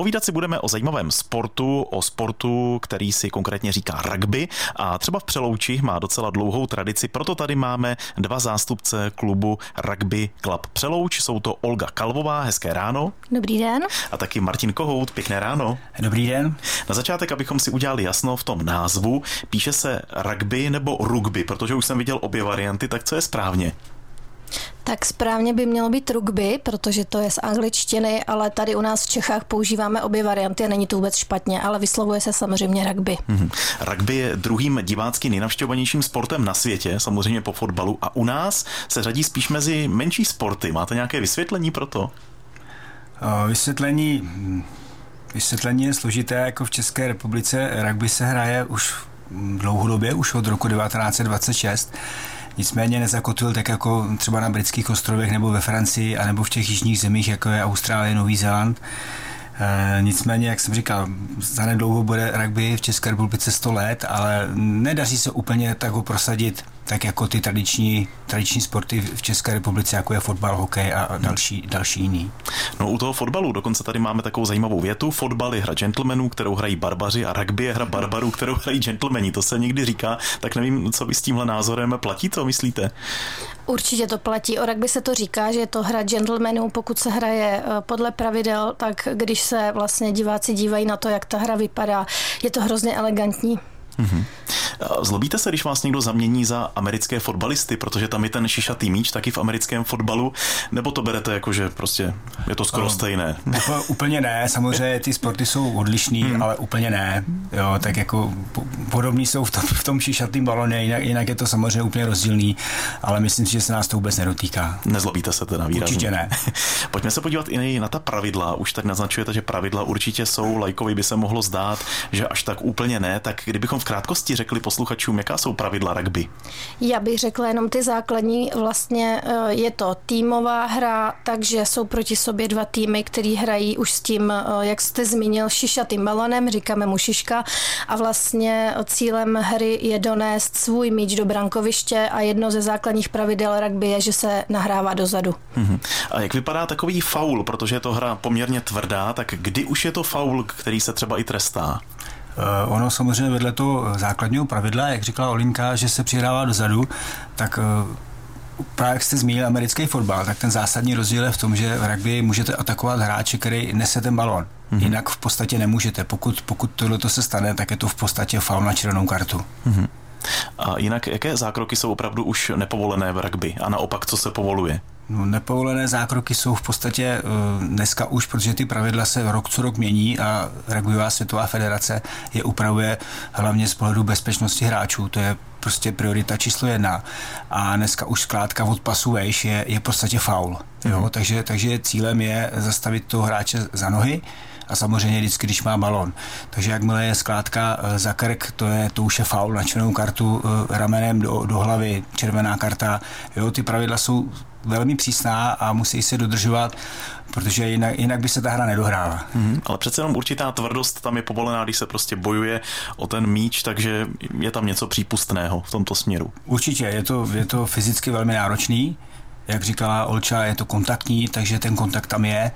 Povídat si budeme o zajímavém sportu, o sportu, který si konkrétně říká rugby a třeba v Přelouči má docela dlouhou tradici, proto tady máme dva zástupce klubu Rugby Club Přelouč. Jsou to Olga Kalvová, hezké ráno. Dobrý den. A taky Martin Kohout, pěkné ráno. Dobrý den. Na začátek, abychom si udělali jasno v tom názvu, píše se rugby nebo rugby, protože už jsem viděl obě varianty, tak co je správně? Tak správně by mělo být rugby, protože to je z angličtiny, ale tady u nás v Čechách používáme obě varianty a není to vůbec špatně, ale vyslovuje se samozřejmě rugby. Mm-hmm. Rugby je druhým divácky nejnavštěvovanějším sportem na světě, samozřejmě po fotbalu, a u nás se řadí spíš mezi menší sporty. Máte nějaké vysvětlení pro to? Vysvětlení, vysvětlení je složité, jako v České republice rugby se hraje už dlouhodobě, už od roku 1926 nicméně nezakotvil tak jako třeba na britských ostrovech nebo ve Francii, anebo v těch jižních zemích, jako je Austrálie, Nový Zéland. E, nicméně, jak jsem říkal, zanedlouho bude rugby v České republice 100 let, ale nedaří se úplně tak ho prosadit tak jako ty tradiční, tradiční sporty v České republice, jako je fotbal, hokej a další, další jiný. No u toho fotbalu dokonce tady máme takovou zajímavou větu. Fotbal je hra gentlemanů, kterou hrají barbaři a rugby je hra barbarů, kterou hrají gentlemani. To se někdy říká, tak nevím, co vy s tímhle názorem platí, to myslíte? Určitě to platí. O rugby se to říká, že je to hra gentlemanů, pokud se hraje eh, podle pravidel, tak když se vlastně diváci dívají na to, jak ta hra vypadá, je to hrozně elegantní. Mm-hmm. Zlobíte se, když vás někdo zamění za americké fotbalisty, protože tam je ten šišatý míč taky v americkém fotbalu, nebo to berete jako, že prostě je to skoro stejné? Úplně ne, samozřejmě ty sporty jsou odlišný, hmm. ale úplně ne. Jo, tak jako podobní jsou v tom, v tom šišatým baloně, jinak, jinak je to samozřejmě úplně rozdílný, ale myslím si, že se nás to vůbec nedotýká. Nezlobíte se teda výrazně. Určitě ne. Pojďme se podívat i na ta pravidla. Už tak naznačujete, že pravidla určitě jsou, lajkovi by se mohlo zdát, že až tak úplně ne. Tak kdybychom v krátkosti řekli posluchačům, jaká jsou pravidla rugby? Já bych řekla jenom ty základní. Vlastně eh, je to týmová hra, takže jsou proti sobě dva týmy, který hrají už s tím, eh, jak jste zmínil, šišatým balonem, říkáme mu šiška, a vlastně cílem hry je donést svůj míč do brankoviště a jedno ze základních pravidel rugby je, že se nahrává dozadu. Uh-huh. A jak vypadá takový faul, protože je to hra poměrně tvrdá, tak kdy už je to faul, který se třeba i trestá? Eh, ono samozřejmě vedle toho základního pravidla, jak říkala Olinka, že se přihrává dozadu, tak eh, právě jak jste zmínil americký fotbal, tak ten zásadní rozdíl je v tom, že v rugby můžete atakovat hráče, který nese ten balon. Mm-hmm. Jinak v podstatě nemůžete. Pokud, pokud tohle se stane, tak je to v podstatě faul na červenou kartu. Mm-hmm. A jinak, jaké zákroky jsou opravdu už nepovolené v rugby? A naopak, co se povoluje? No, nepovolené zákroky jsou v podstatě uh, dneska už, protože ty pravidla se rok co rok mění a rugbyová světová federace je upravuje hlavně z pohledu bezpečnosti hráčů. To je prostě priorita číslo jedna. A dneska už skládka od pasu vejš je, je v podstatě faul. Jo? Mm. Takže, takže cílem je zastavit toho hráče za nohy a samozřejmě vždycky, když má balon. Takže jakmile je skládka eh, za krk, to, je, to už je faul na červenou kartu eh, ramenem do, do hlavy, červená karta. Jo, ty pravidla jsou velmi přísná a musí se dodržovat, protože jinak, jinak by se ta hra nedohrála. Hmm, ale přece jenom určitá tvrdost tam je povolená, když se prostě bojuje o ten míč, takže je tam něco přípustného v tomto směru. Určitě, je to, je to fyzicky velmi náročný. Jak říkala Olča, je to kontaktní, takže ten kontakt tam je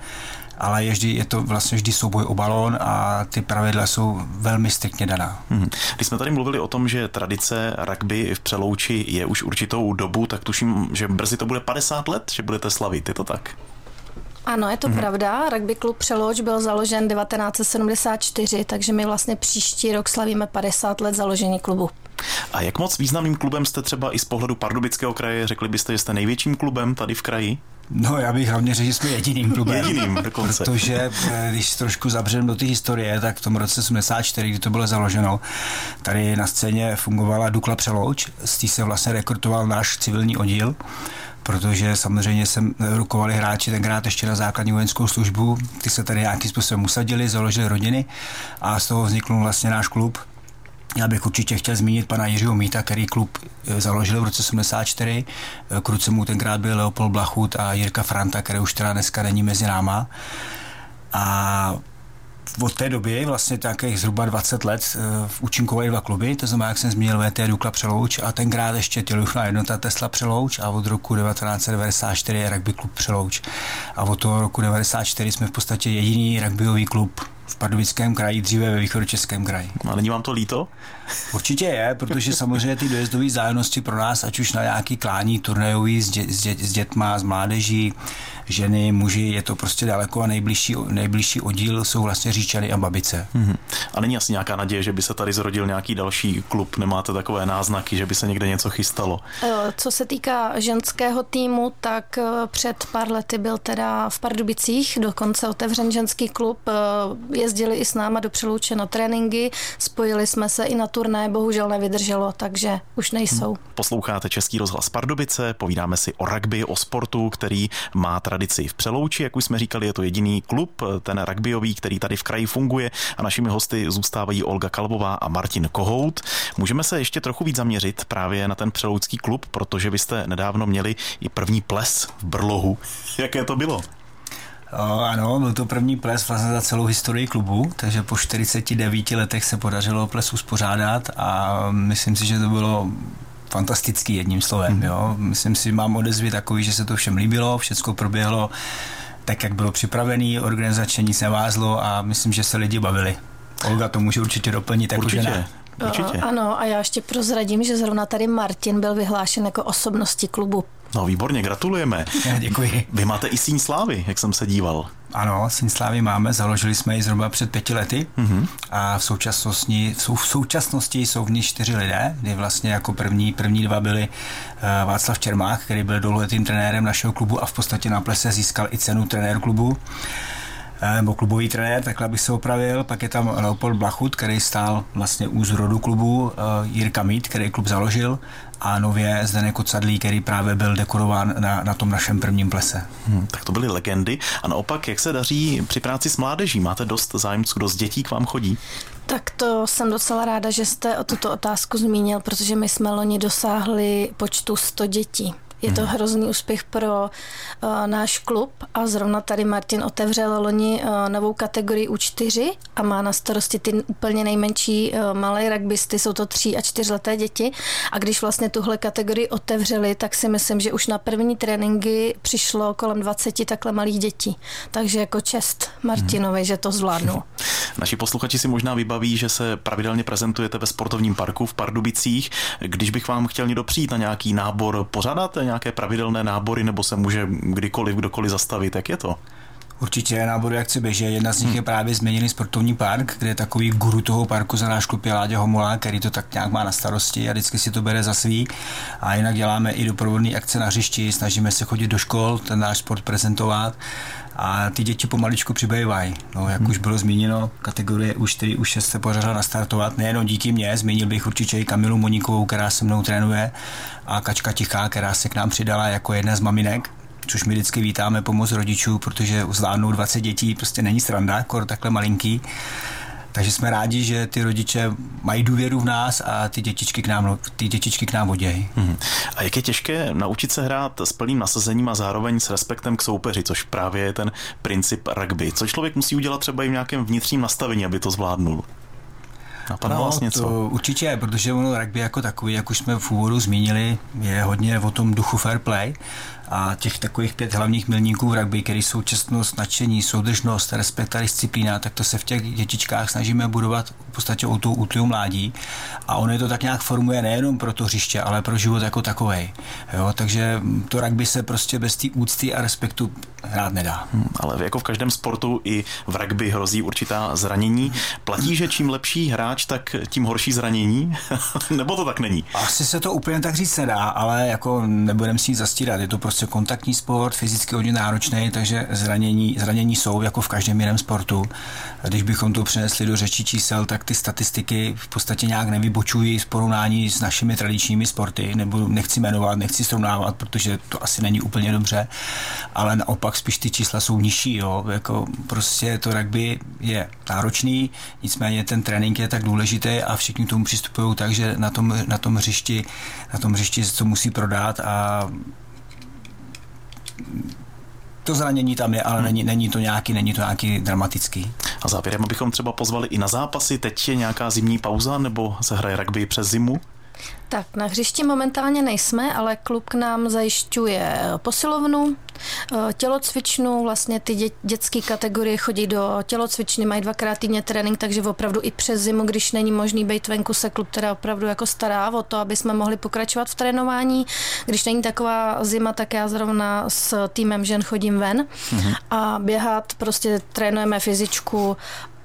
ale je, vždy, je to vlastně vždy souboj o balón a ty pravidla jsou velmi striktně daná. Hmm. Když jsme tady mluvili o tom, že tradice rugby v Přelouči je už určitou dobu, tak tuším, že brzy to bude 50 let, že budete slavit, je to tak? Ano, je to mm-hmm. pravda. Rugby klub Přelouč byl založen 1974, takže my vlastně příští rok slavíme 50 let založení klubu. A jak moc významným klubem jste třeba i z pohledu Pardubického kraje? Řekli byste, že jste největším klubem tady v kraji? No, já bych hlavně řekl, že jsme jediným klubem. jediným dokonce. Protože eh, když trošku zabřem do té historie, tak v tom roce 74, kdy to bylo založeno, tady na scéně fungovala Dukla Přelouč, z té se vlastně rekrutoval náš civilní oddíl protože samozřejmě jsem rukovali hráči tenkrát ještě na základní vojenskou službu, ty se tady nějakým způsobem usadili, založili rodiny a z toho vznikl vlastně náš klub, já bych určitě chtěl zmínit pana Jiřího Míta, který klub eh, založil v roce 74. Eh, Kruce mu tenkrát byl Leopold Blachut a Jirka Franta, který už teda dneska není mezi náma. A od té doby, vlastně takových zhruba 20 let, eh, účinkovali dva kluby, to znamená, jak jsem zmínil, VT Dukla Přelouč a tenkrát ještě těluchná jednota Tesla Přelouč a od roku 1994 je rugby klub Přelouč. A od toho roku 1994 jsme v podstatě jediný rugbyový klub v Pardubickém kraji, dříve ve východočeském kraji. A není vám to líto? Určitě je, protože samozřejmě ty dojezdové zájemnosti pro nás, ať už na nějaký klání turnajový s, dě, s, dě, s dětma, s mládeží, ženy, muži, je to prostě daleko a nejbližší, nejbližší oddíl jsou vlastně říčany a babice. Mm-hmm. A není asi nějaká naděje, že by se tady zrodil nějaký další klub? Nemáte takové náznaky, že by se někde něco chystalo? Co se týká ženského týmu, tak eh, před pár lety byl teda v Pardubicích dokonce otevřen ženský klub. Jezdili i s náma do Přelouče na tréninky, spojili jsme se i na turné, bohužel nevydrželo, takže už nejsou. Hmm. Posloucháte Český rozhlas Pardubice, povídáme si o rugby, o sportu, který má tradici v Přelouči, jak už jsme říkali, je to jediný klub, ten rugbyový, který tady v kraji funguje a našimi hosty zůstávají Olga Kalbová a Martin Kohout. Můžeme se ještě trochu víc zaměřit právě na ten přeloucký klub, protože vy jste nedávno měli i první ples v Brlohu. Jaké to bylo? Ano, byl to první ples vlastně za celou historii klubu, takže po 49 letech se podařilo ples uspořádat a myslím si, že to bylo fantastický jedním slovem. Mm. Jo. Myslím si, mám odezvy takový, že se to všem líbilo, všechno proběhlo tak, jak bylo připravený, organizačně nic nevázlo a myslím, že se lidi bavili. Olga to může určitě doplnit jako určitě. žena. Určitě. Ano, a já ještě prozradím, že zrovna tady Martin byl vyhlášen jako osobnosti klubu. No výborně, gratulujeme. Děkuji. Vy máte i síň slávy, jak jsem se díval. Ano, síň slávy máme, založili jsme ji zhruba před pěti lety mm-hmm. a v současnosti, jsou, v současnosti jsou v ní čtyři lidé, kdy vlastně jako první, první dva byli uh, Václav Čermák, který byl dlouholetým trenérem našeho klubu a v podstatě na plese získal i cenu trenér klubu nebo klubový trenér, takhle bych se opravil. Pak je tam Leopold Blachut, který stál vlastně u zrodu klubu, Jirka Mít, který klub založil a nově Zdeněk Kocadlí, který právě byl dekorován na, na tom našem prvním plese. Hmm, tak to byly legendy. A naopak, jak se daří při práci s mládeží? Máte dost zájemců, dost dětí k vám chodí? Tak to jsem docela ráda, že jste o tuto otázku zmínil, protože my jsme loni dosáhli počtu 100 dětí. Je to hmm. hrozný úspěch pro uh, náš klub a zrovna tady Martin otevřel loni uh, novou kategorii U4 a má na starosti ty úplně nejmenší uh, malé rugbysty, jsou to tří a čtyřleté děti a když vlastně tuhle kategorii otevřeli, tak si myslím, že už na první tréninky přišlo kolem 20 takhle malých dětí. Takže jako čest Martinovi, hmm. že to zvládnu. Naši posluchači si možná vybaví, že se pravidelně prezentujete ve sportovním parku v Pardubicích. Když bych vám chtěl někdo přijít na nějaký nábor, pořádáte nějaké pravidelné nábory nebo se může kdykoliv, kdokoliv zastavit? Jak je to? Určitě nábory akce běží. Jedna z nich hmm. je právě změněný sportovní park, kde je takový guru toho parku za náš klub je Láďa Homola, který to tak nějak má na starosti a vždycky si to bere za svý. A jinak děláme i doprovodné akce na hřišti, snažíme se chodit do škol, ten náš sport prezentovat a ty děti pomaličku přibývají. No, jak hmm. už bylo zmíněno, kategorie už 4, už 6 se podařila nastartovat, nejenom díky mně, zmínil bych určitě i Kamilu Moníkovou, která se mnou trénuje, a Kačka Tichá, která se k nám přidala jako jedna z maminek, což my vždycky vítáme pomoc rodičů, protože zvládnout 20 dětí prostě není sranda, kor takhle malinký. Takže jsme rádi, že ty rodiče mají důvěru v nás a ty dětičky k nám, ty dětičky k nám vodějí. Hmm. A jak je těžké naučit se hrát s plným nasazením a zároveň s respektem k soupeři, což právě je ten princip rugby. Co člověk musí udělat třeba i v nějakém vnitřním nastavení, aby to zvládnul? Napadá no, vás něco? To určitě, protože ono rugby jako takový, jak už jsme v úvodu zmínili, je hodně o tom duchu fair play a těch takových pět hlavních milníků v rugby, které jsou čestnost, nadšení, soudržnost, respekt a disciplína, tak to se v těch dětičkách snažíme budovat v podstatě o tou útliu mládí a ono je to tak nějak formuje nejenom pro to hřiště, ale pro život jako takovej. Jo, takže to rugby se prostě bez té úcty a respektu hrát nedá. Hmm, ale jako v každém sportu i v rugby hrozí určitá zranění. Platí, že čím lepší hráč, tak tím horší zranění? Nebo to tak není? Asi se to úplně tak říct nedá, ale jako nebudem si zastírat. Je to prostě kontaktní sport, fyzicky hodně náročný, takže zranění, zranění jsou jako v každém jiném sportu. Když bychom to přenesli do řečí čísel, tak ty statistiky v podstatě nějak nevybočují v porovnání s našimi tradičními sporty. Nebo nechci jmenovat, nechci srovnávat, protože to asi není úplně dobře, ale naopak spíš ty čísla jsou nižší, jo, jako prostě to rugby je náročný, nicméně ten trénink je tak důležitý a všichni k tomu přistupují tak, že na tom, na tom hřišti, na tom hřišti se to musí prodat a to zranění tam je, ale není, není, to nějaký, není to nějaký dramatický. A závěrem, abychom třeba pozvali i na zápasy, teď je nějaká zimní pauza, nebo se hraje rugby přes zimu? Tak, na hřišti momentálně nejsme, ale klub k nám zajišťuje posilovnu, eh, tělocvičnu, vlastně ty dě, dětské kategorie chodí do tělocvičny, mají dvakrát týdně trénink, takže opravdu i přes zimu, když není možný být venku, se klub teda opravdu jako stará o to, aby jsme mohli pokračovat v trénování. Když není taková zima, tak já zrovna s týmem žen chodím ven mm-hmm. a běhat, prostě trénujeme fyzičku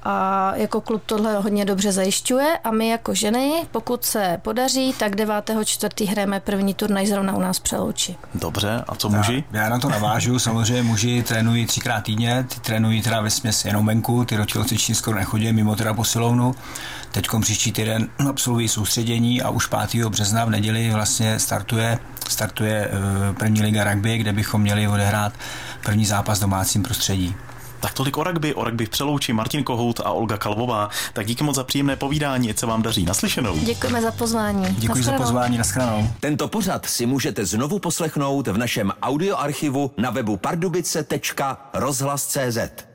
a jako klub tohle hodně dobře zajišťuje a my jako ženy, pokud se podaří, tak 9.4. hrajeme první turnaj zrovna u nás Přelouči. Dobře, a co muži? Já, já na to navážu, samozřejmě muži trénují třikrát týdně, ty trénují teda ve směs jenom venku, ty do tělocvičny skoro nechodí, mimo teda posilovnu. Teď příští týden absolvují soustředění a už 5. března v neděli vlastně startuje startuje eh, první liga rugby, kde bychom měli odehrát první zápas v domácím prostředí. Tak tolik o rugby, o rugby v Přelouči, Martin Kohout a Olga Kalvová. Tak díky moc za příjemné povídání, ať se vám daří. Naslyšenou. Děkujeme za pozvání. Děkuji za pozvání, naschledanou. Tento pořad si můžete znovu poslechnout v našem audioarchivu na webu pardubice.rozhlas.cz.